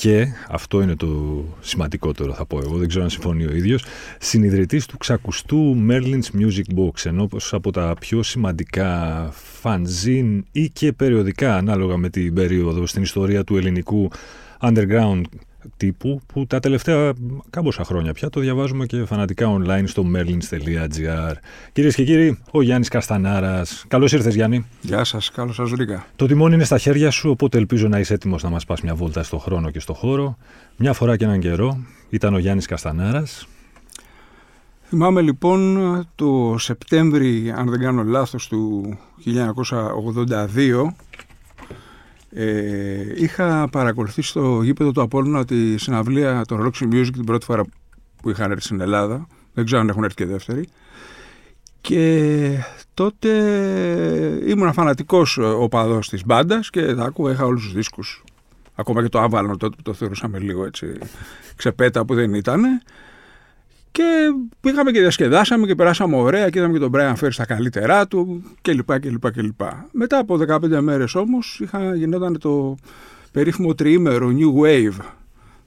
και αυτό είναι το σημαντικότερο θα πω εγώ, δεν ξέρω αν συμφωνεί ο ίδιος, συνειδητής του ξακουστού Merlin's Music Box, ενώ από τα πιο σημαντικά fanzine ή και περιοδικά ανάλογα με την περίοδο στην ιστορία του ελληνικού underground τύπου που τα τελευταία κάμποσα χρόνια πια το διαβάζουμε και φανατικά online στο merlins.gr. Κυρίες και κύριοι, ο Γιάννης Καστανάρας. Καλώς ήρθες, Γιάννη. Γεια σας, καλώς σας βρήκα. Το τιμόνι είναι στα χέρια σου, οπότε ελπίζω να είσαι έτοιμος να μας πας μια βόλτα στο χρόνο και στο χώρο. Μια φορά και έναν καιρό ήταν ο Γιάννης Καστανάρας. Θυμάμαι λοιπόν το Σεπτέμβρη, αν δεν κάνω λάθος, του 1982 ε, είχα παρακολουθήσει στο γήπεδο του Απόλλωνα τη συναυλία των Roxy Music την πρώτη φορά που είχαν έρθει στην Ελλάδα. Δεν ξέρω αν έχουν έρθει και δεύτερη. Και τότε ήμουν φανατικός οπαδός της μπάντας και θα ακούω, είχα όλους τους δίσκους. Ακόμα και το Άβαλνο τότε που το θεωρούσαμε λίγο έτσι ξεπέτα που δεν ήταν. Και πήγαμε και διασκεδάσαμε και περάσαμε ωραία και είδαμε και τον Brian Ferry στα καλύτερά του κλπ. κλπ, κλπ. Μετά από 15 μέρες όμως είχα, γινόταν το περίφημο τριήμερο New Wave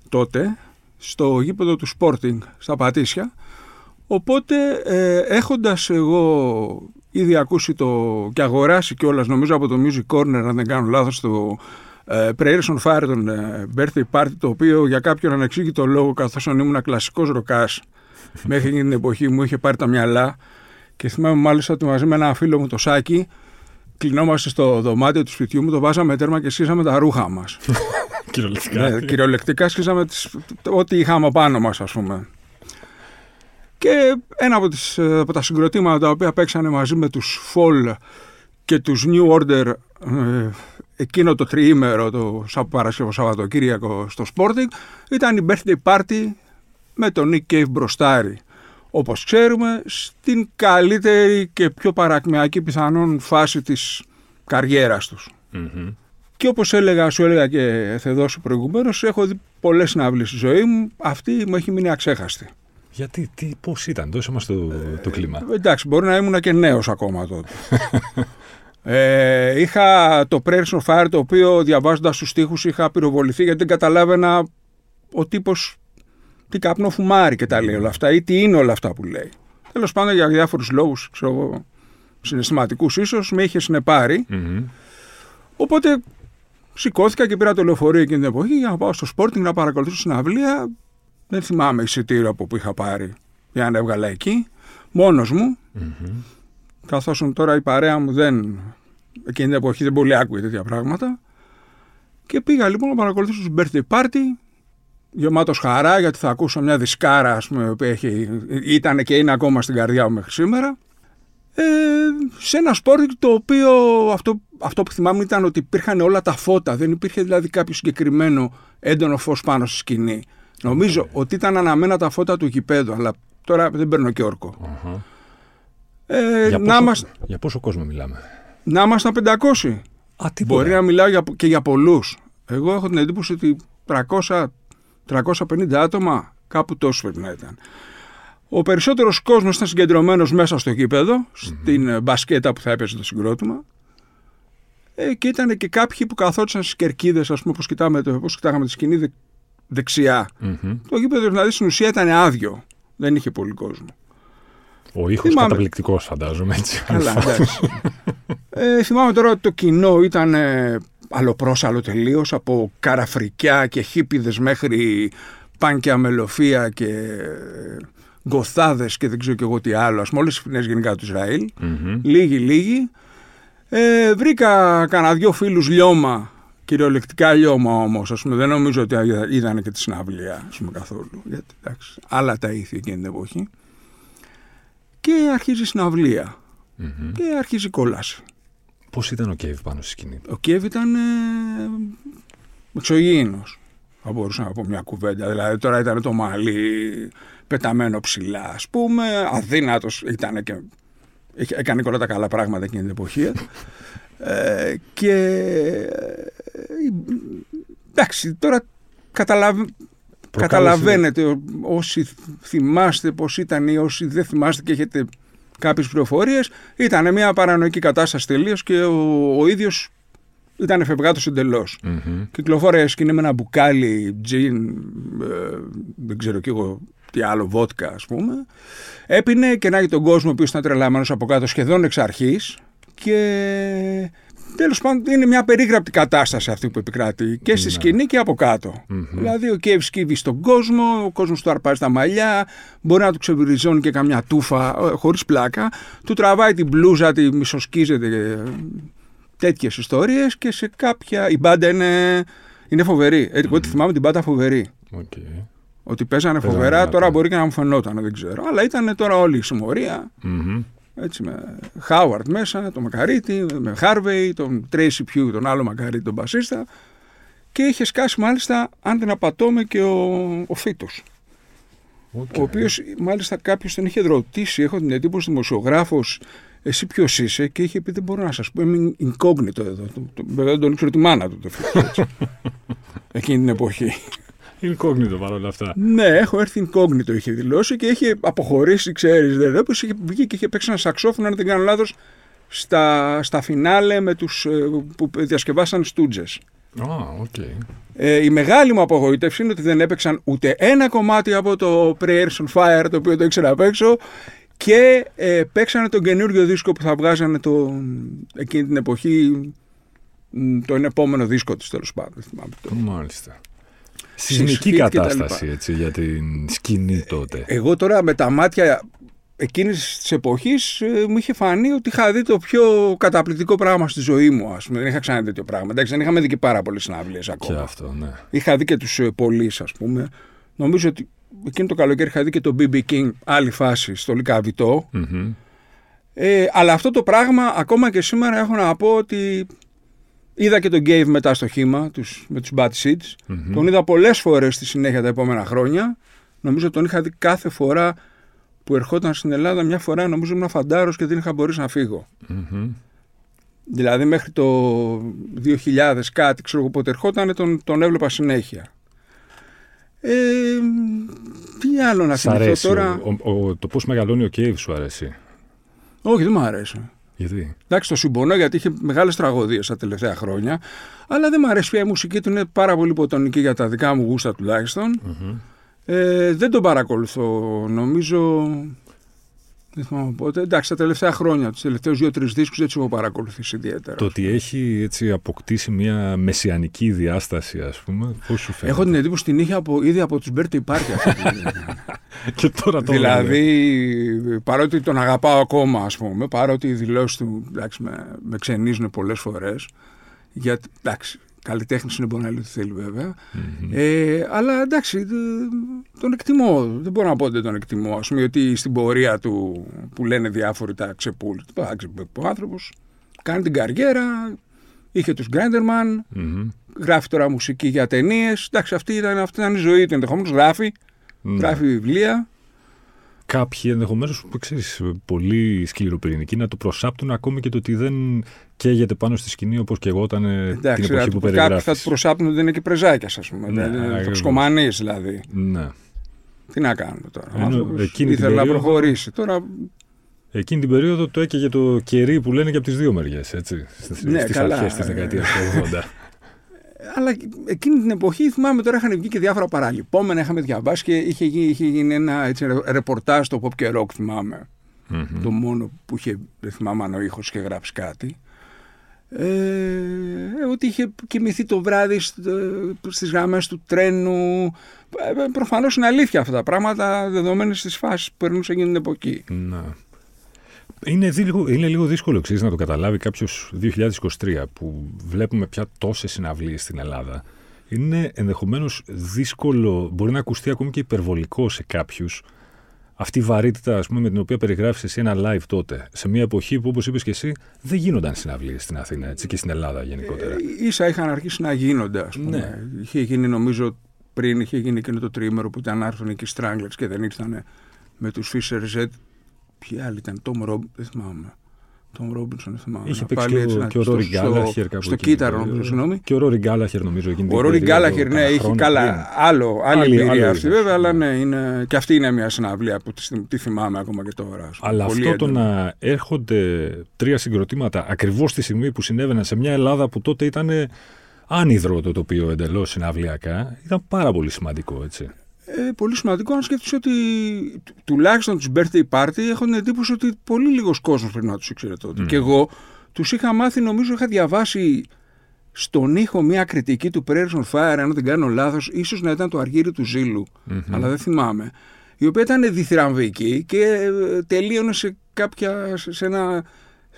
τότε στο γήπεδο του Sporting στα Πατήσια οπότε ε, έχοντας εγώ ήδη ακούσει το και αγοράσει κιόλας νομίζω από το Music Corner αν δεν κάνω λάθος το ε, Prayers on Fire τον ε, Birthday Party το οποίο για κάποιον ανεξήγητο λόγο καθώς ήμουν κλασικός ροκάς μέχρι την εποχή μου είχε πάρει τα μυαλά και θυμάμαι μάλιστα ότι μαζί με ένα φίλο μου το Σάκη κλεινόμαστε στο δωμάτιο του σπιτιού μου, το βάζαμε τέρμα και σκίσαμε τα ρούχα μας. κυριολεκτικά. Ναι, κυριολεκτικά σκίσαμε τις, ό,τι είχαμε πάνω μας, ας πούμε. Και ένα από, τις, από τα συγκροτήματα τα οποία παίξανε μαζί με τους Fall και τους New Order ε, εκείνο το τριήμερο το Παρασκευό Σαββατοκύριακο στο Sporting ήταν η birthday party με τον Nick Cave μπροστάρι. Όπως ξέρουμε, στην καλύτερη και πιο παρακμιακή πιθανόν φάση της καριέρας τους. Και όπως έλεγα, σου έλεγα και Θεδόση προηγουμένως, έχω δει πολλές συναυλίες στη ζωή μου, αυτή μου έχει μείνει αξέχαστη. Γιατί, τι, πώς ήταν, δώσε μας το, το κλίμα. Ε, εντάξει, μπορεί να ήμουν και νέος ακόμα τότε. ε, είχα το Prayers on Fire, το οποίο διαβάζοντας τους στίχους είχα πυροβοληθεί γιατί δεν καταλάβαινα ο τύπος τι καπνό φουμάρει και τα λέει όλα αυτά ή τι είναι όλα αυτά που λέει. Τέλος πάντων για διάφορους λόγους, ξέρω συναισθηματικούς ίσως, με είχε συνεπάρει. Οπότε σηκώθηκα και πήρα το λεωφορείο εκείνη την εποχή για να πάω στο Sporting να παρακολουθήσω συναυλία. Δεν θυμάμαι εισιτήριο από που είχα πάρει για να έβγαλα εκεί. Μόνος μου. Mm-hmm. Καθώς τώρα η παρέα μου δεν. Εκείνη την εποχή δεν πολύ άκουγε τέτοια πράγματα. Και πήγα λοιπόν να παρακολουθήσω το birthday party γεμάτος χαρά γιατί θα ακούσω μια δισκάρα ας πούμε, που έχει, ήταν και είναι ακόμα στην καρδιά μου μέχρι σήμερα. Ε, σε ένα σπόρτ το οποίο αυτό, αυτό που θυμάμαι ήταν ότι υπήρχαν όλα τα φώτα δεν υπήρχε δηλαδή κάποιο συγκεκριμένο έντονο φως πάνω στη σκηνή. Νομίζω ότι ήταν αναμένα τα φώτα του γηπέδου αλλά τώρα δεν παίρνω και ορκο Ε, για, πόσο, μας... για πόσο κόσμο μιλάμε; Να είμαστε 500 Α, Μπορεί να μιλάω για, και για πολλούς. Εγώ έχω την εντύπωση ότι 300 350 άτομα, κάπου τόσο πρέπει να ήταν. Ο περισσότερος κόσμος ήταν συγκεντρωμένος μέσα στο γηπεδο στην ε, μπασκέτα που θα έπαιζε το συγκρότημα. Ε, και ήταν και κάποιοι που καθόντουσαν στις κερκίδες, ας πούμε, όπως κοιτάγαμε τη σκηνή δε, δεξιά. Mm-hmm. Το γήπεδο δηλαδή στην ουσία ήταν άδειο. Δεν είχε πολύ κόσμο. Ο ήχος θυμάμαι... καταπληκτικός, φαντάζομαι έτσι. Καλά, εντάξει. ε, θυμάμαι τώρα ότι το κοινό ήταν ε, αλλοπρόσαλο τελείως από καραφρικιά και χίπιδες μέχρι πάνκια μελοφία και γκοθάδες και δεν ξέρω και εγώ τι άλλο, ας πούμε όλες τις γενικά του Ισραήλ, mm-hmm. λίγοι λίγοι. Ε, βρήκα κανένα δυο φίλους λιώμα, κυριολεκτικά λιώμα όμως, ας πούμε, δεν νομίζω ότι είδανε και τη συναυλία, ας πούμε, καθόλου, γιατί εντάξει, άλλα τα ήθη εκείνη την εποχή. Και αρχίζει η συναυλία mm-hmm. και αρχίζει η κόλαση. Πώς ήταν ο Κέβι πάνω στη σκηνή. Ο Κέβι ήταν ε, εξωγήινος. Θα μπορούσα να πω μια κουβέντα. Δηλαδή τώρα ήταν το μαλλί πεταμένο ψηλά, ας πούμε. Αδύνατος ήταν και. Έκανε και όλα τα καλά πράγματα εκείνη την εποχή. Ε, και. Εντάξει, τώρα καταλαβ... καταλαβαίνετε όσοι θυμάστε πώς ήταν ή όσοι δεν θυμάστε και έχετε κάποιες πληροφορίες ήταν μια παρανοϊκή κατάσταση τελείως και ο, ο ίδιος ήταν εφευγάτος εντελώς. Mm-hmm. Κυκλοφόρε σκηνή με ένα μπουκάλι τζιν, ε, δεν ξέρω κι εγώ τι άλλο, βότκα ας πούμε. Έπινε και να τον κόσμο που ήταν τρελαμένος από κάτω σχεδόν εξ αρχής και Τέλος πάντων, είναι μια περίγραπτη κατάσταση αυτή που επικρατεί και στη ναι. σκηνή και από Δηλαδή, ο Κιέβ σκύβει στον κόσμο, ο κόσμος του αρπάζει τα μαλλιά, μπορεί να του ξεβιριζώνει και καμιά τούφα ε, χωρίς πλάκα, του τραβάει την μπλούζα, τη μισοσκίζεται. Ε, Τέτοιες ιστορίες και σε κάποια. Η μπάντα είναι, είναι φοβερή. Mm-hmm. Εγώ τη θυμάμαι την μπάντα φοβερή. Okay. Ότι παίζανε φοβερά, τώρα μπορεί και να μου φαινόταν, δεν ξέρω. Αλλά ήταν τώρα όλη η συμμορία. Mm-hmm. Έτσι, με Χάουαρτ μέσα, τον Μακαρίτη, με Χάρβεϊ, τον Τρέισι Πιού, τον άλλο Μακαρίτη, τον Μπασίστα. Και είχε σκάσει μάλιστα, αν δεν απατώμε, και ο, ο Φίτος. Okay. Ο οποίος μάλιστα κάποιος τον είχε ρωτήσει, έχω την εντύπωση δημοσιογράφος, εσύ ποιος είσαι, και είχε πει: Δεν μπορώ να σας πω, είμαι incognito εδώ. Βέβαια δεν τον ήξερε τη μάνα του το Φίτο. Εκείνη την εποχή. Incognito παρόλα αυτά. Ναι, έχω έρθει incognito είχε δηλώσει και είχε αποχωρήσει, ξέρεις. Δεν Όπως είχε βγει και είχε παίξει ένα σαξόφωνο, αν δεν κάνω λάθος, στα, στα φινάλε με τους ε, που διασκευάσαν στούτζε. Oh, okay. ε, η μεγάλη μου απογοήτευση είναι ότι δεν έπαιξαν ούτε ένα κομμάτι από το Prayers on Fire, το οποίο το ήξερα απ' έξω, και ε, παίξανε τον καινούριο δίσκο που θα βγάζανε το, εκείνη την εποχή, τον επόμενο δίσκο της τέλος πάντων. Μάλιστα. Σεισμική κατάσταση έτσι, για την σκηνή τότε. Εγώ τώρα με τα μάτια εκείνης της εποχής ε, μου είχε φανεί ότι είχα δει το πιο καταπληκτικό πράγμα στη ζωή μου. Ας πούμε. Δεν είχα ξαναδεί τέτοιο πράγμα. Εντάξει, δεν είχαμε δει και πάρα πολλές συναυλίες ακόμα. Και αυτό, ναι. Είχα δει και τους ε, πολλείς ας πούμε. Νομίζω ότι εκείνο το καλοκαίρι είχα δει και το BB King άλλη φάση στο λικαβιτο Ε, αλλά αυτό το πράγμα ακόμα και σήμερα έχω να πω ότι Είδα και τον Γκέιβ μετά στο χήμα τους, με τους Bad Seeds. Τον είδα πολλές φορές στη συνέχεια τα επόμενα χρόνια. Νομίζω τον είχα δει κάθε φορά που ερχόταν στην Ελλάδα. Μια φορά νομίζω ήμουν φαντάρος και δεν είχα μπορέσει να φυγω Δηλαδή μέχρι το 2000 κάτι, ξέρω εγώ πότε ερχόταν, τον, τον έβλεπα συνέχεια. Ε, τι άλλο να θυμηθώ τώρα; Ο, ο, το πώς μεγαλώνει ο Κέιβ σου αρέσει; Όχι, δεν μου αρέσει. Γιατί; Εντάξει, το συμπονώ γιατί είχε μεγάλες τραγωδίες τα τελευταία χρόνια. Αλλά δεν μου αρέσει πια η μουσική του. Είναι πάρα πολύ ποτονική για τα δικά μου γούστα τουλάχιστον. Mm-hmm. Ε, δεν τον παρακολουθώ. Νομίζω δεν θυμάμαι πότε. Εντάξει, τα τελευταία χρόνια, τους τελευταίους δύο-τρεις δίσκους έτσι έχω παρακολουθήσει ιδιαίτερα. Το ότι έχει έτσι αποκτήσει μια μεσιανική διάσταση, ας πούμε, πώς σου φαίνεται; Έχω την εντύπωση την είχε από, ήδη από τους Birthday Party Και τώρα το Δηλαδή, παρότι τον αγαπάω ακόμα, ας πούμε, παρότι οι δηλώσεις του εντάξει, με, με ξενίζουν πολλές φορές. Γιατί εντάξει, Καλλιτέχνης είναι μπορεί να λέει ότι θέλει Ε, αλλά εντάξει, τον εκτιμώ. Δεν μπορώ να πω ότι δεν τον εκτιμώ. Α πούμε ότι στην πορεία του που λένε διάφοροι τα ξεπούλ. Ο άνθρωπος κάνει την καριέρα, είχε τους Γκρέντερμαν, γράφει τώρα μουσική για ταινίες. Εντάξει, αυτή ήταν, αυτή ήταν η ζωή του. Ενδεχομένως γράφει, mm-hmm. γράφει βιβλία κάποιοι ενδεχομένως που ξέρεις, πολύ σκληροπυρηνικοί να το προσάπτουν ακόμη και το ότι δεν καίγεται πάνω στη σκηνή όπως και εγώ όταν Εντάξει, την εποχή που περιγράφει. Κάποιοι θα του προσάπτουν ότι δεν είναι και πρεζάκιας, ας πούμε. Ναι, δηλαδή, δηλαδή. Ναι. Τι να κάνουμε τώρα. Ενώ, ήθελε περίοδο, να προχωρήσει. Τώρα... Εκείνη την περίοδο το έκαιγε το κερί που λένε και από τις δύο μεριές. Στι ναι, αρχές της δεκαετίας του 80. Αλλά εκείνη την εποχή, θυμάμαι τώρα, είχαν βγει και διάφορα παραλυπόμενα. Είχαμε διαβάσει και είχε, είχε γίνει ένα έτσι, ρεπορτάζ στο pop και rock, θυμάμαι. Mm-hmm. Το μόνο που είχε, δεν θυμάμαι αν ο ήχος είχε γράψει κάτι. Ε, ότι είχε κοιμηθεί το βράδυ στις γραμμές του τρένου. Ε, προφανώς είναι αλήθεια αυτά τα πράγματα δεδομένες στις φάσεις που περνούσε εκείνη την εποχή. Να. Είναι, λίγο, είναι λίγο δύσκολο ξέρεις, να το καταλάβει κάποιος 2023 που βλέπουμε πια τόσες συναυλίες στην Ελλάδα. Είναι ενδεχομένως δύσκολο, μπορεί να ακουστεί ακόμη και υπερβολικό σε κάποιους αυτή η βαρύτητα ας πούμε, με την οποία περιγράφει εσύ ένα live τότε. Σε μια εποχή που, όπως είπες και εσύ, δεν γίνονταν συναυλίες στην Αθήνα έτσι, και στην Ελλάδα γενικότερα. Ε, ίσα είχαν αρχίσει να γίνονται, ας πούμε. Ναι. Είχε γίνει, νομίζω, πριν είχε γίνει εκείνο το τρίμερο που ήταν να έρθουν εκεί Stranglers και δεν ήρθαν με τους Fisher Z. Ποιοι άλλοι ήταν, Tom Rob, δεν θυμάμαι. Τον Ρόμπινσον, θυμάμαι. Είχε παίξει και, και ο Ρόρι Γκάλαχερ κάπου Στο κύτταρο, νομίζω, συγγνώμη. Και ο Ρόρι Γκάλαχερ, νομίζω. Ο Ρόρι Γκάλαχερ, ναι, είχε καλά. Άλλο, άλλη εμπειρία αυτή, βέβαια, αλλά ναι, είναι, και αυτή είναι μια συναυλία που τη, θυμάμαι ακόμα και τώρα. Αλλά αυτό το να έρχονται τρία συγκροτήματα ακριβώς τη στιγμή που συνέβαιναν σε μια Ελλάδα που τότε ήταν άνυδρο το τοπίο εντελώς συναυλιακά, ήταν πάρα πολύ σημαντικό, έτσι ε, πολύ σημαντικό να σκέφτεσαι ότι τουλάχιστον τους birthday party έχω την εντύπωση ότι πολύ λίγος κόσμος πρέπει να τους ήξερε τότε. Και εγώ τους είχα μάθει, νομίζω είχα διαβάσει στον ήχο μια κριτική του Prayers on Fire, αν δεν κάνω λάθος, ίσως να ήταν το αργύρι του ζηλου αλλά δεν θυμάμαι, η οποία ήταν διθυραμβική και ε, τελείωνε σε, κάποια, σε ένα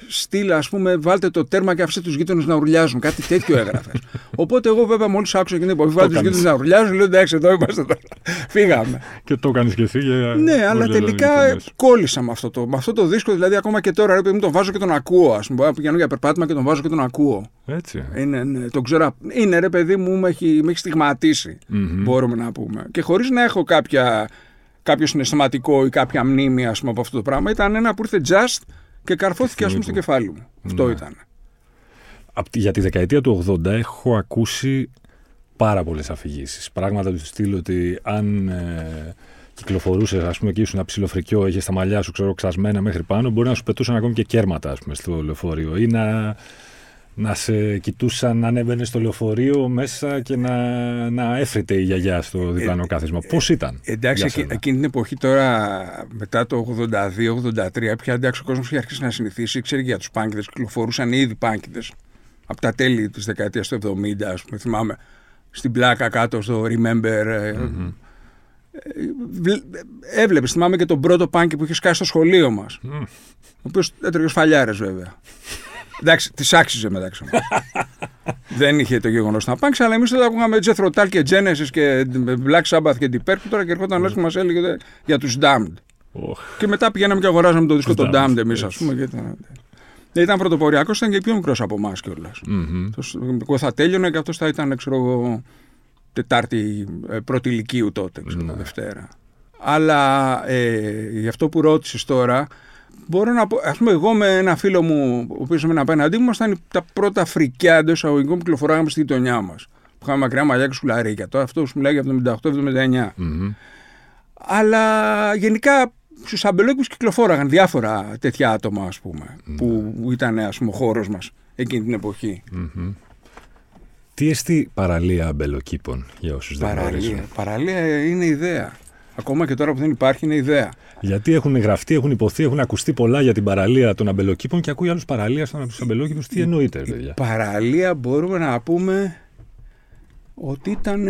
στυλ, ας πούμε, βάλτε το τέρμα και αφήστε τους γείτονες να ουρλιάζουν. Κάτι τέτοιο έγραφες. Οπότε εγώ βέβαια μόλις άκουσα εκείνη την εποχή, βάλτε τους γείτονες να ουρλιάζουν, λέω εντάξει, εδώ είμαστε τώρα. Φύγαμε. Και το κάνεις και εσύ για. Ναι, αλλά τελικά κόλλησα με αυτό, το, με αυτό το δίσκο, δηλαδή ακόμα και τώρα, ρε τον βάζω και τον ακούω. Α πούμε, πηγαίνω για περπάτημα και τον βάζω και τον ακούω. Έτσι. Είναι, ναι, το ξέρω. Είναι ρε παιδί μου, με έχει, με έχει στιγματίσει, mm-hmm. μπορούμε να πούμε. Και χωρίς να έχω κάποια, κάποιο συναισθηματικό ή κάποια μνήμη ας πούμε, από αυτό το πράγμα, ήταν ένα που ήρθε just και καρφώθηκε, ας πούμε, στο κεφάλι μου. Αυτό ναι. ήταν. Για τη δεκαετία του 80 έχω ακούσει πάρα πολλές αφηγήσεις. Πράγματα του στείλω ότι αν ε, κυκλοφορούσες, ας πούμε, και ήσουν ψηλοφρικιό, είχες τα μαλλιά σου, ξέρω, ξασμένα μέχρι πάνω, μπορεί να σου πετούσαν ακόμη και κέρματα, ας πούμε, στο λεωφορείο. Ή να να σε κοιτούσαν να ανέβαινε στο λεωφορείο μέσα και να, να έφρεται η γιαγιά στο διπλανό ε, κάθισμα. Πώς ήταν. Εντάξει, εκείνη, εκείνη την εποχή τώρα, μετά το 82-83, πια εντάξει ο κόσμος είχε αρχίσει να συνηθίσει. Ξέρει για τους πάνκιδες, κυκλοφορούσαν ήδη πάνκιδες από τα τέλη της δεκαετίας του 70, ας πούμε. Θυμάμαι στην πλάκα κάτω στο Remember. Mm-hmm. Έβλεπες, θυμάμαι και τον πρώτο πάνκι που είχε σκάσει στο σχολείο μας. Mm. Ο οποίος έτρεχε φαλιάρε βέβαια. Εντάξει, τη άξιζε μεταξύ μας. Δεν είχε το γεγονός να πάνξει, αλλά εμείς τότε ακούγαμε Jethro Tull και Genesis και Black Sabbath και Deep Purple τώρα και ερχόταν ο και μας έλεγε για τους Damned. Και μετά πηγαίναμε και αγοράζαμε το δίσκο των Damned εμείς, ας πούμε. ήταν... ήταν πρωτοποριακός, ήταν και πιο μικρός από εμάς κιόλας. Mm-hmm. Εγώ θα τέλειωνε και αυτός θα ήταν, ξέρω εγώ, Τετάρτη ε, πρώτη ηλικίου τότε, ξέρω, mm-hmm. Δευτέρα. Αλλά ε, γι' αυτό που ρώτησες τώρα, μπορώ να πω, ας πούμε, εγώ με ένα φίλο μου, ο οποίο ήμουν απέναντί μου, ήμασταν τα πρώτα φρικιά εντός εισαγωγικών που κυκλοφοράγαμε στη γειτονιά μας. Που είχαμε μακριά μαλλιά και σκουλαρίκια. Τώρα αυτός σου μιλάει για 78-79. Mm-hmm. Αλλά γενικά στους αμπελόκου κυκλοφόραγαν διάφορα τέτοια άτομα, ας πούμε, mm-hmm. που ήταν ας πούμε, ο χώρος μας εκείνη την εποχή. Mm-hmm. Τι εστί παραλία αμπελοκήπων για όσους δεν γνωρίζουν; Παραλία είναι ιδέα. Ακόμα και τώρα που δεν υπάρχει είναι ιδέα. Γιατί έχουν γραφτεί, έχουν υποθεί, έχουν ακουστεί πολλά για την παραλία των αμπελοκήπων και ακούει άλλους παραλία των αμπελοκήπων. Τι εννοείται, παιδιά; Παραλία μπορούμε να πούμε ότι ήταν.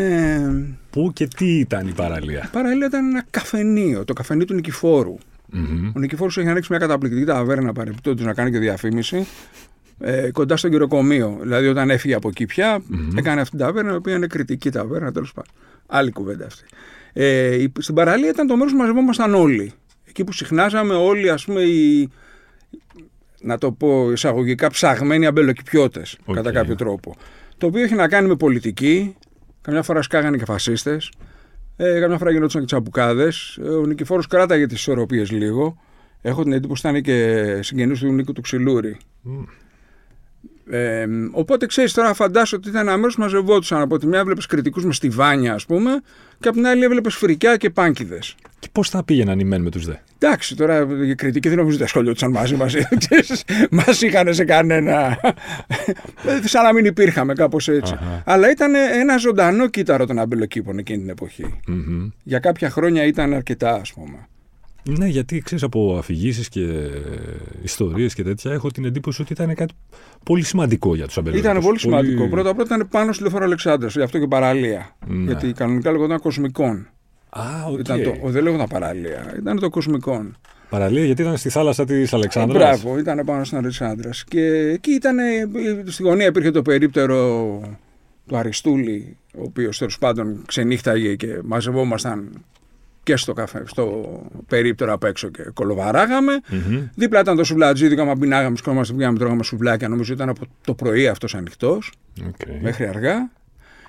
Πού και τι ήταν η παραλία; Η παραλία ήταν ένα καφενείο, το καφενείο του Νικηφόρου. Mm-hmm. Ο Νικηφόρου έχει ανοίξει μια καταπληκτική ταβέρνα παρεμπιπτόντως να κάνει και διαφήμιση. Ε, κοντά στο κυροκομείο. Δηλαδή, όταν έφυγε από εκεί πια, mm-hmm. έκανε αυτή την ταβέρνα, η οποία είναι κριτική ταβέρνα, τέλος πάντων. Άλλη κουβέντα αυτή. Ε, στην παραλία ήταν το μέρος που μαζευόμασταν όλοι. Εκεί που συχνάζαμε όλοι, ας πούμε, οι, να το πω εισαγωγικά, ψαγμένοι αμπελοκυπιώτες, κατά κάποιο τρόπο. Το οποίο έχει να κάνει με πολιτική. Καμιά φορά σκάγανε και φασίστες. Ε, καμιά φορά γινόντουσαν και τσαμπουκάδες. Ε, ο Νικηφόρος κράταγε τις ισορροπίες λίγο. Έχω την εντύπωση ότι ήταν και συγγενής του Νίκου του Ξυλούρη. Ε, οπότε ξέρεις τώρα, φαντάσου ότι ήταν ένα μέρος που μαζευόντουσαν. Από τη μια έβλεπες κριτικούς μες στιβάνια, ας πούμε, και από την άλλη έβλεπες φρικιά και πάνκιδες. Και πώς θα πήγαιναν οι μεν με τους δε; Εντάξει, τώρα οι κριτικοί δεν νομίζω ότι ασχολιόντουσαν μαζί μας. Μας είχαν σε κανένα. σαν να μην υπήρχαμε, κάπως Αλλά ήταν ένα ζωντανό κύτταρο των αμπελοκήπων εκείνη την εποχη Για κάποια χρόνια ήταν αρκετά, ας πούμε. Ναι, γιατί ξέρεις από αφηγήσεις και ιστορίες και τέτοια, έχω την εντύπωση ότι ήταν κάτι πολύ σημαντικό για τους αμπελόκηπου. Ήταν πολύ σημαντικό. Πρώτα απ' όλα ήταν πάνω στη λεωφόρο Αλεξάνδρας, γι' αυτό και παραλία. Ναι. Γιατί κανονικά λέγονταν Κοσμικών. Α, okay. ήταν το, δεν λέγονταν παραλία, ήταν το Κοσμικών. Παραλία γιατί ήταν στη θάλασσα της Αλεξάνδρας; Μπράβο, ήταν πάνω στην Αλεξάνδρας. Και εκεί ήταν, στη γωνία υπήρχε το περίπτερο του Αριστούλη, ο οποίος τέλος πάντων ξενύχταγε και μαζευόμασταν και στο, καφέ, στο περίπτερο απ' έξω και κολοβαράγαμε. Mm-hmm. Δίπλα ήταν το σουβλατζίδι, άμα πεινάγαμε, σκόμαστε, πήγαμε, τρώγαμε σουβλάκια. Νομίζω ήταν από το πρωί αυτός ανοιχτός, okay. μέχρι αργά.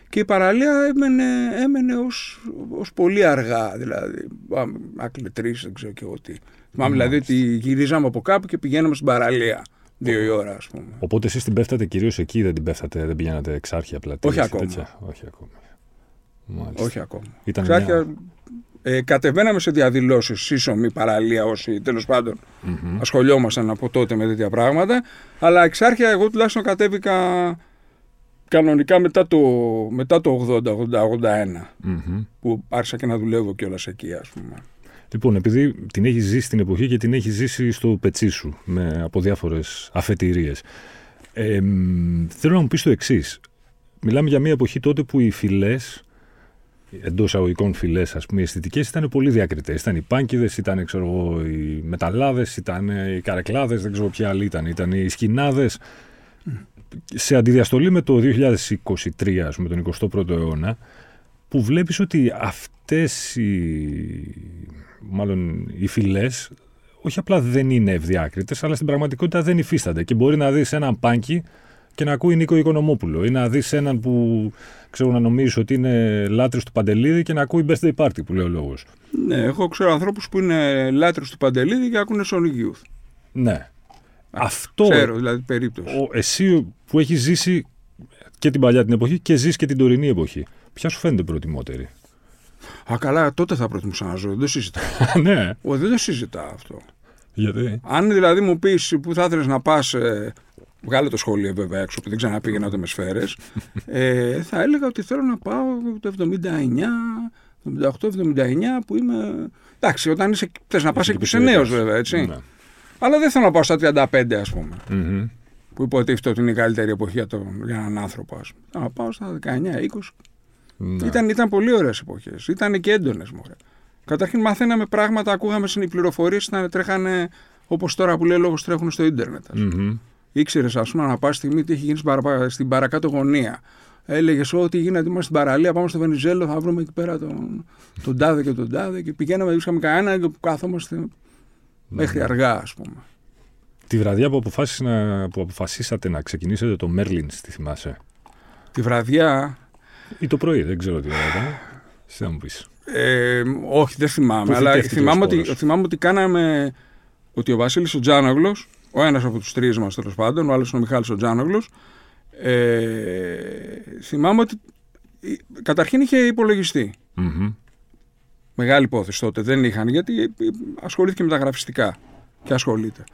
Και η παραλία έμενε, έμενε ως, ως πολύ αργά, δηλαδή, άκλε τρεις, δεν ξέρω και εγώ τι. Θυμάμαι δηλαδή ότι γυρίζαμε από κάπου και πηγαίναμε στην παραλία. Δύο η ώρα, ας πούμε. Οπότε εσείς την πέφτατε κυρίως εκεί, δεν την πέφτατε, δεν πηγαίνατε εξάρχεια πλατεία. Όχι ακόμα. Όχι ακόμα. Μάλιστα. Όχι ακόμα. Ήταν εξάρχεια, μια... ε, κατεβαίναμε σε διαδηλώσεις, σύσσωμη, παραλία, όσοι τέλος πάντων mm-hmm. ασχολιόμασταν από τότε με τέτοια πράγματα. Αλλά εξάρχεια, εγώ τουλάχιστον κατέβηκα κανονικά μετά το, μετά το 80-81. Mm-hmm. Που άρχισα και να δουλεύω κιόλας εκεί, ας πούμε. Λοιπόν, επειδή την έχεις ζήσει την εποχή και την έχεις ζήσει στο πετσί σου με, από διάφορες αφετηρίες. Ε, θέλω να μου πεις το εξής. Μιλάμε για μια εποχή τότε που οι φυλές, εντός αγωγικών φυλές, ας πούμε, οι αισθητικές ήταν πολύ διακριτές. Ήταν οι πάνκιδε, ήταν ξέρω εγώ, οι μεταλλάδες, ήταν οι καρεκλάδες, δεν ξέρω ποια άλλη ήταν. Ήταν οι σκηνάδες. Σε αντιδιαστολή με το 2023, ας πούμε, τον 21ο αιώνα, που βλέπεις ότι αυτές οι μάλλον οι φυλές, όχι απλά δεν είναι ευδιάκριτες, αλλά στην πραγματικότητα δεν υφίστανται. Και μπορεί να δεις έναν πάνκι και να ακούει Νίκο Οικονομόπουλο, ή να δεις έναν που ξέρω να νομίζεις ότι είναι λάτρε του Παντελίδη και να ακούει birthday party, που λέει ο λόγος. Ναι, εγώ ξέρω ανθρώπους που είναι λάτρες του Παντελίδη και ακούνε Sonic Youth. Ναι. Αυτό. Ξέρω, δηλαδή περίπτωση. Ο, εσύ που έχεις ζήσει και την παλιά την εποχή και ζεις και την τωρινή εποχή. Ποια σου φαίνεται προτιμότερη; Α, καλά, τότε θα προτιμούσα να ζω. Δεν το συζητάω. ναι. Ο, δεν το συζητάω αυτό. Γιατί; Αν δηλαδή μου πεις που θα ήθελες να πας. Ε, βγάλε το σχολείο βέβαια έξω, που δεν ξαναπήγαινα ούτε με σφαίρες. ε, θα έλεγα ότι θέλω να πάω το 79, 78-79 που είμαι. Εντάξει, όταν είσαι, θες να πας εκεί που είσαι νέος βέβαια, έτσι. Ναι. Αλλά δεν θέλω να πάω στα 35 ας πούμε. Mm-hmm. Που υποτίθεται ότι είναι η καλύτερη εποχή για, τον, για έναν άνθρωπο. Ας πούμε. Θέλω να πάω στα 19-20. Ναι. Ήταν, ήταν πολύ ωραίες εποχές. Ήταν και έντονες μωρέ. Καταρχήν μαθαίναμε πράγματα, ακούγαμε στην πληροφορίες, τρέχανε όπως τώρα που λέει λόγος τρέχουν στο ίντερνετ. Mm-hmm. Ήξερες, ας πούμε, να πας στιγμή τι έχει γίνει στην παρακάτω γωνία. Έλεγες ότι γίνεται, είμαστε στην παραλία, πάμε στο Βενιζέλο, θα βρούμε εκεί πέρα τον, τον τάδε και τον τάδε. Και πηγαίναμε, βρίσκαμε κανένα και κάθομαστε ναι. μέχρι αργά, ας πούμε. Τη βραδιά που, που αποφασίσατε να ξεκινήσετε το Μέρλιν, τη θυμάσαι; Τη βραδιά; Ή το πρωί, δεν ξέρω τι ώρα ήταν. Εσύ θα μου πεις. Ε, όχι, δεν θυμάμαι. Αλλά θυμάμαι ότι, θυμάμαι ότι κάναμε. Ότι ο Βασίλης ο Τζάναγλο, ο ένας από τους τρεις μας τέλος πάντων, ο άλλος ο Μιχάλης ο Τζάναγλο, ε, θυμάμαι ότι καταρχήν είχε υπολογιστή. Mm-hmm. Μεγάλη υπόθεση τότε. Δεν είχαν γιατί ασχολήθηκε με τα γραφιστικά και ασχολείται.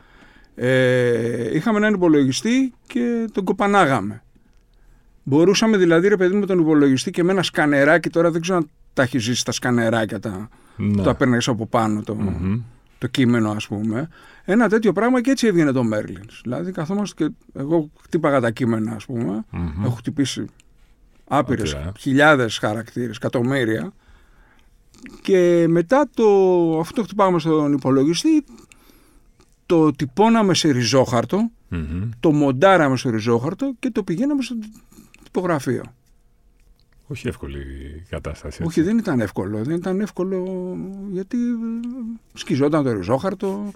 Ε, είχαμε έναν υπολογιστή και τον κοπανάγαμε. Μπορούσαμε δηλαδή, ρε παιδί με τον υπολογιστή και με ένα σκανεράκι, τώρα δεν ξέρω αν τα έχει ζήσει τα σκανεράκια, τα, ναι. τα παίρνεις από πάνω το, mm-hmm. Το κείμενο, ας πούμε. Ένα τέτοιο πράγμα και έτσι έβγαινε το Μέρλιν. Δηλαδή, καθόμαστε και εγώ χτύπαγα τα κείμενα, ας πούμε. Mm-hmm. Έχω χτυπήσει άπειρες okay. χιλιάδες χαρακτήρες, εκατομμύρια. Και μετά το, αυτό το χτυπάγαμε στον υπολογιστή, το τυπώναμε σε ριζόχαρτο, mm-hmm. το μοντάραμε σε ριζόχαρτο και το πηγαίναμε στο τυπογραφείο. Όχι εύκολη η κατάσταση. Όχι, δεν ήταν εύκολο. Δεν ήταν εύκολο γιατί σκιζόταν το ριζόχαρτο,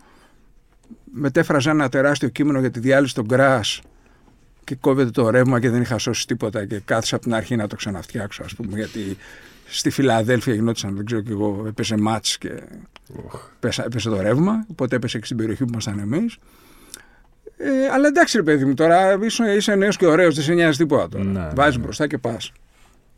μετέφραζε ένα τεράστιο κείμενο για τη διάλυση των γκράς και κόβεται το ρεύμα και δεν είχα σώσει τίποτα και κάθισα από την αρχή να το ξαναφτιάξω, ας πούμε, γιατί στη Φιλαδέλφια γινόταν, δεν ξέρω κι εγώ, έπεσε μάτς και oh. έπεσε το ρεύμα, οπότε έπεσε και στην περιοχή που ήμασταν εμείς. Ε, αλλά εντάξει, ρε παιδί μου, τώρα είσαι, είσαι νέος και ωραίος, δεν σε νοιάζει τίποτα τώρα. Ναι, Βάζεις ναι. μπροστά και πας.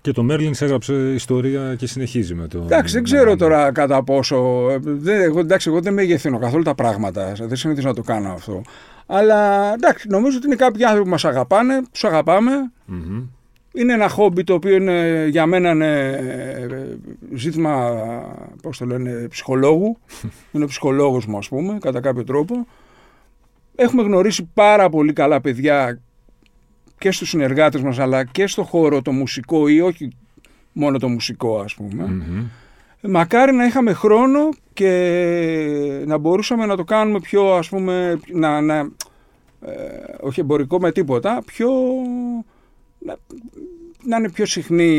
Και το Μέρλιν έγραψε ιστορία και συνεχίζει με το. Εντάξει, δεν ξέρω τώρα κατά πόσο. Δεν, εγώ, εντάξει, εγώ δεν μεγεθύνω καθόλου τα πράγματα. Δεν συνηθίζω να το κάνω αυτό. Αλλά εντάξει, νομίζω ότι είναι κάποιοι άνθρωποι που μας αγαπάνε, τους αγαπάμε. Mm-hmm. Είναι ένα χόμπι το οποίο είναι, για μένα είναι ε, ζήτημα, πώς το λένε, ψυχολόγου. είναι ο ψυχολόγος μου, ας πούμε, κατά κάποιο τρόπο. Έχουμε γνωρίσει πάρα πολύ καλά παιδιά και στους συνεργάτες μας αλλά και στο χώρο το μουσικό ή όχι μόνο το μουσικό ας πουμε Μακάρι να είχαμε χρόνο και να μπορούσαμε να το κάνουμε πιο ας πούμε, να, να, ε, όχι εμπορικό με τίποτα, πιο, να, να είναι πιο συχνή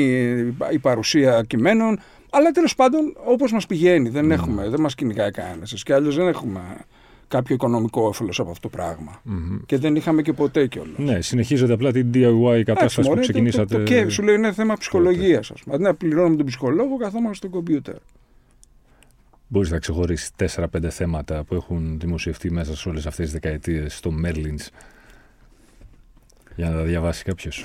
η παρουσία κειμένων, αλλά τέλος πάντων όπως μας πηγαίνει, δεν, έχουμε, δεν μας κυνηγάει κανένας. Και άλλως δεν έχουμε κάποιο οικονομικό όφελος από αυτό το πραγμα Μμμ. Και δεν είχαμε και ποτέ κιόλας. Ναι, συνεχίζετε απλά την DIY κατάσταση που ξεκινήσατε. Το, το, και σου λέει είναι θέμα ψυχολογίας, ας πούμε. Αντί να πληρώνουμε τον ψυχολόγο, καθόμαστε στο κομπιούτερ. Μπορείς να ξεχωρίσεις 4-5 θέματα που έχουν δημοσιευτεί μέσα σε όλες αυτές τις δεκαετίες στο Merlins; Για να τα διαβάσει κάποιος.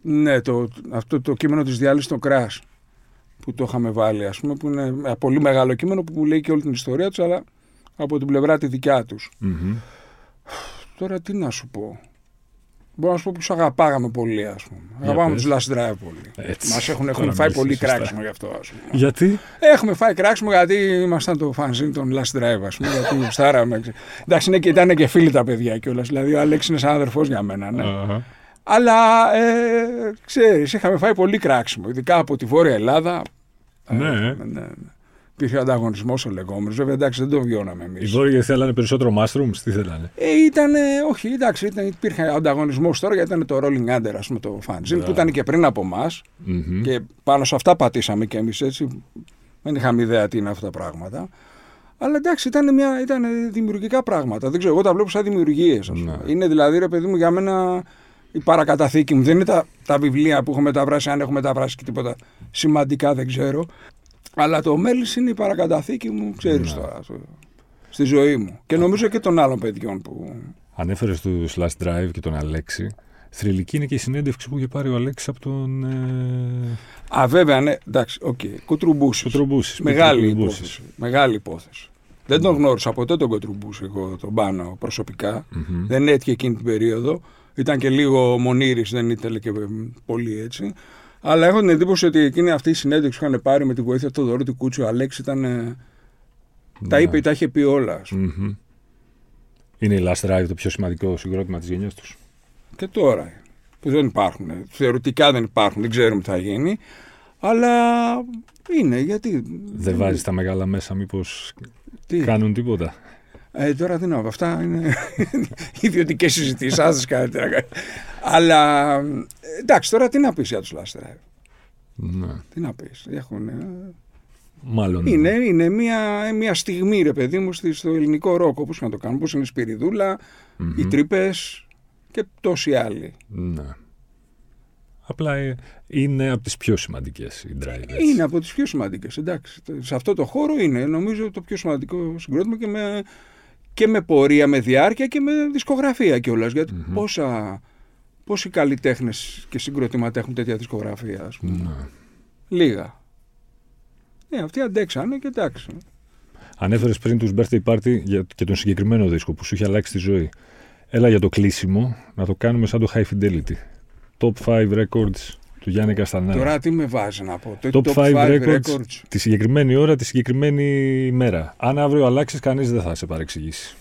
Ναι, το, αυτό το κείμενο της διάλυσης στο κράς που το είχαμε βάλει, ας πούμε, που είναι ένα πολύ μεγάλο κείμενο που μου λέει και όλη την ιστορία τους, αλλά από την πλευρά τη δικιά τους. Τώρα τι να σου πω. Μπορώ να σου πω που τους αγαπάγαμε πολύ, ας πούμε. Για Αγαπάμε πες. τους Last Drive πολύ. Έτσι. Μας έχουν, Τώρα έχουν φάει μιλήσεις πολύ σωστά. κράξιμο γι' αυτό, ας πούμε. Γιατί; Έχουμε φάει κράξιμο γιατί ήμασταν το φανζίν των Last Drive, ας πούμε. γιατί γουστάραμε. Εντάξει, είναι και, ήταν και φίλοι τα παιδιά κιόλας. Δηλαδή, ο Αλέξη είναι σαν αδερφός για μένα. Ναι. Αχα. Αλλά ε, ξέρεις, είχαμε φάει πολύ κράξιμο, ειδικά από τη Βόρεια Ελλάδα. Ε, Ναι. ναι, ναι. Υπήρχε ανταγωνισμός ο λεγόμενο. Βέβαια, εντάξει, δεν τον βιώναμε εμείς. Οι Βόρειοι θέλανε περισσότερο mushrooms, τι θέλανε; Ε, ήταν, όχι, εντάξει, ήταν, υπήρχε ανταγωνισμός τώρα γιατί ήταν το Rolling Under, ας πούμε, το fanzine, Μπράβο. που ήταν και πριν από εμάς. Μμμ. Και πάνω σε αυτά πατήσαμε κι εμείς έτσι. Δεν είχαμε ιδέα τι είναι αυτά τα πράγματα. Αλλά εντάξει, ήταν, μια, ήταν δημιουργικά πράγματα. Δεν ξέρω, εγώ τα βλέπω σαν δημιουργίες. Ναι. Είναι δηλαδή, ρε παιδί μου, για μένα η παρακαταθήκη μου. Δεν είναι τα, τα βιβλία που έχω μεταβράσει, αν έχω μεταβράσει και τίποτα σημαντικά, δεν ξέρω. Αλλά το μέλης είναι η παρακαταθήκη μου, ξέρεις Ναι. τώρα. στο- Στη ζωή μου. Και νομίζω και των άλλων παιδιών που. Ανέφερες του Slash Drive και τον Αλέξη. Θρηλυκή είναι και η συνέντευξη που είχε πάρει ο Αλέξης από τον. Ε... Α, βέβαια, ναι, εντάξει, οκ. Κουτρουμπούσης. Κουτρουμπούση. Μεγάλη υπόθεση. Μεγάλη υπόθεση. Δεν τον γνώρισα ποτέ τον Κουτρουμπούση εγώ τον πάνω προσωπικά. Δεν έτυχε εκείνη την περίοδο. Ήταν και λίγο μονήρης, δεν ήταν και πολύ έτσι. Αλλά έχω την εντύπωση ότι εκείνη αυτή η συνέντευξη που είχαν πάρει με τη βοήθεια του Δωρού του Κούτσου, ο Αλέξη ήταν. ε, Τα είπε, τα είχε πει όλα. ας πούμε. Είναι οι Last Drive το πιο σημαντικό συγκρότημα της γενιάς τους. Και τώρα. Που δεν υπάρχουν. Θεωρητικά δεν υπάρχουν, δεν ξέρουμε τι θα γίνει. Αλλά είναι, γιατί. Δεν βάζεις τα μεγάλα μέσα, μήπως Τι; κάνουν τίποτα. Ε, τώρα τι να πω, αυτά είναι ιδιωτικές συζητήσεις. Άδε καλύτερα. Αλλά ε, εντάξει, τώρα τι να πεις για τους Last Drive. Ναι. Τι να πεις. Έχουν. ε, Μάλλον. Είναι, είναι μια, μια στιγμή, ρε παιδί μου, στη- στο ελληνικό ροκ. Όπως να το κάνουν. Πώ είναι η Σπυριδούλα, Μμμ. οι τρύπες και τόσοι άλλοι. Ναι. Απλά ε, είναι από τις πιο σημαντικές οι Drive. έτσι. Είναι από τις πιο σημαντικές. Εντάξει. Σε αυτό το χώρο είναι, νομίζω, το πιο σημαντικό συγκρότημα και με, και με πορεία, με διάρκεια και με δισκογραφία κιόλας. Γιατί πόσα, πόσοι καλλιτέχνες και συγκροτήματα έχουν τέτοια δισκογραφία, ας πούμε; Ναι. Λίγα. Ε, αυτοί αντέξανε και εντάξει. Ανέφερες πριν τους birthday party για, και τον συγκεκριμένο δίσκο που σου είχε αλλάξει τη ζωή. Έλα για το κλείσιμο να το κάνουμε σαν το High Fidelity. Top 5 records του Γιάννη Καστανάρα. Τώρα τι με βάζει να πω. Το Top 5 records, τη συγκεκριμένη ώρα, τη συγκεκριμένη ημέρα. Αν αύριο αλλάξεις, κανείς δεν θα σε παρεξηγήσει.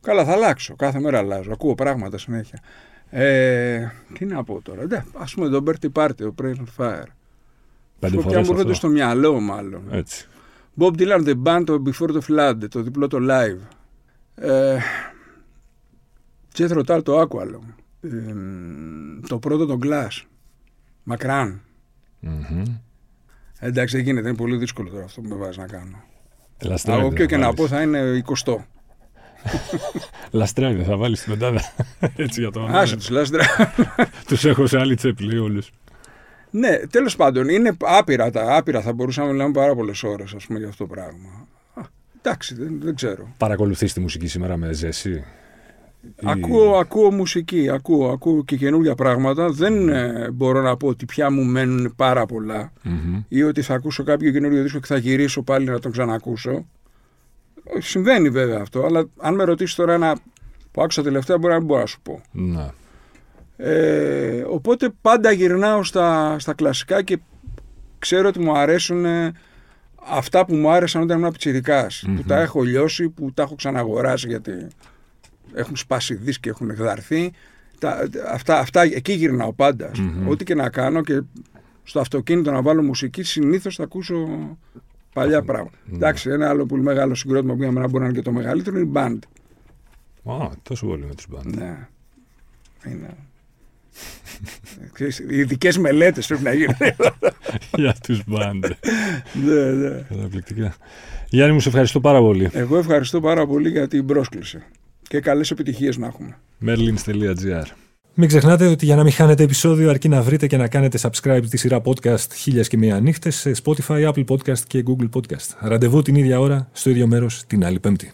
Καλά, θα αλλάξω. Κάθε μέρα αλλάζω. Ακούω πράγματα συνέχεια. Ε, τι να πω τώρα. Ναι, Α πούμε το Bertie Party, το Prayer and Fire. Πέντε Πια φορές μου έρχονται αυτό. στο μυαλό, μάλλον. Έτσι. Bob Dylan The Band, το Before the Flood, το διπλό το live. Ε, Jethro Tull το Aqualung. Ε, το πρώτο το Glass. Μακράν. Μμμ. Εντάξει, δεν γίνεται. Είναι πολύ δύσκολο τώρα αυτό που με βάζεις να κάνω. Last Από Drive ποιο θα και να βάλεις. πω θα είναι 20. Last Drive δεν θα βάλεις την πεντάδα. Έτσι για το Άσε τους Last Drive. Τους έχω σε άλλη τσέπη, λέει όλους. Ναι, τέλος πάντων, είναι άπειρα τα άπειρα. Θα μπορούσαμε να μιλάμε πάρα πολλές ώρες για αυτό το πράγμα. Α, εντάξει, δεν, δεν ξέρω. Παρακολουθείς τη μουσική σήμερα με ζέση. Ή- Ακούω, ακούω μουσική, ακούω, ακούω και καινούργια πράγματα. Δεν ε, μπορώ να πω ότι πια μου μένουν πάρα πολλά Μμμ. ή ότι θα ακούσω κάποιο καινούργιο δίσκο και θα γυρίσω πάλι να τον ξανακούσω. Ε, Συμβαίνει βέβαια αυτό, αλλά αν με ρωτήσεις τώρα ένα που άκουσα τελευταία, μπορεί να μην μπορώ να σου πω. Ναι. Ε, οπότε πάντα γυρνάω στα, στα κλασικά και ξέρω ότι μου αρέσουν ε, αυτά που μου άρεσαν όταν ήμουν πιτσιρικάς, Που τα έχω λιώσει, που τα έχω ξαναγοράσει γιατί έχουν σπάσει δίσκοι, έχουν εκδαρθεί. Τα, αυτά, αυτά, εκεί γυρνάω πάντας. ας πούμε. Ό,τι και να κάνω και στο αυτοκίνητο να βάλω μουσική, συνήθως θα ακούσω παλιά πράγματα. Εντάξει, ένα άλλο πολύ μεγάλο συγκρότημα που για μένα μπορεί να είναι και το μεγαλύτερο είναι η band. Α, τόσο πολύ με τους μπάντε. Ναι. Είναι. Ειδικές μελέτες πρέπει να γίνουν. Για τους μπάντε. ναι, ναι. Καταπληκτικά. Γιάννη, μου σε ευχαριστώ πάρα πολύ. Εγώ ευχαριστώ πάρα πολύ για την πρόσκληση. Και καλές επιτυχίες να έχουμε. Merlins.gr Μην ξεχνάτε ότι για να μην χάνετε επεισόδιο αρκεί να βρείτε και να κάνετε subscribe τη σειρά podcast χίλια και μία νύχτες σε Spotify, Apple Podcast και Google Podcast. Ραντεβού την ίδια ώρα, στο ίδιο μέρος, την άλλη πέμπτη.